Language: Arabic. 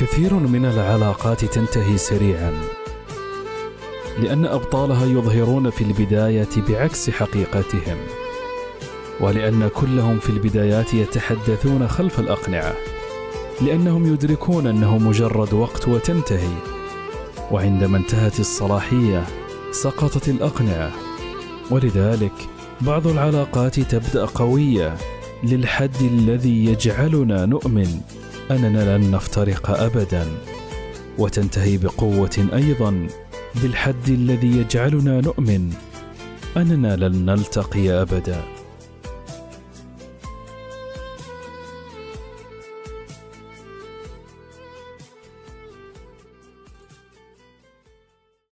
كثير من العلاقات تنتهي سريعا لأن أبطالها يظهرون في البداية بعكس حقيقتهم ولأن كلهم في البدايات يتحدثون خلف الأقنعة لأنهم يدركون أنه مجرد وقت وتنتهي وعندما انتهت الصلاحية سقطت الأقنعة. ولذلك بعض العلاقات تبدأ قوية للحد الذي يجعلنا نؤمن. أننا لن نفترق ابدا وتنتهي بقوة أيضا بالحد الذي يجعلنا نؤمن أننا لن نلتقي ابدا.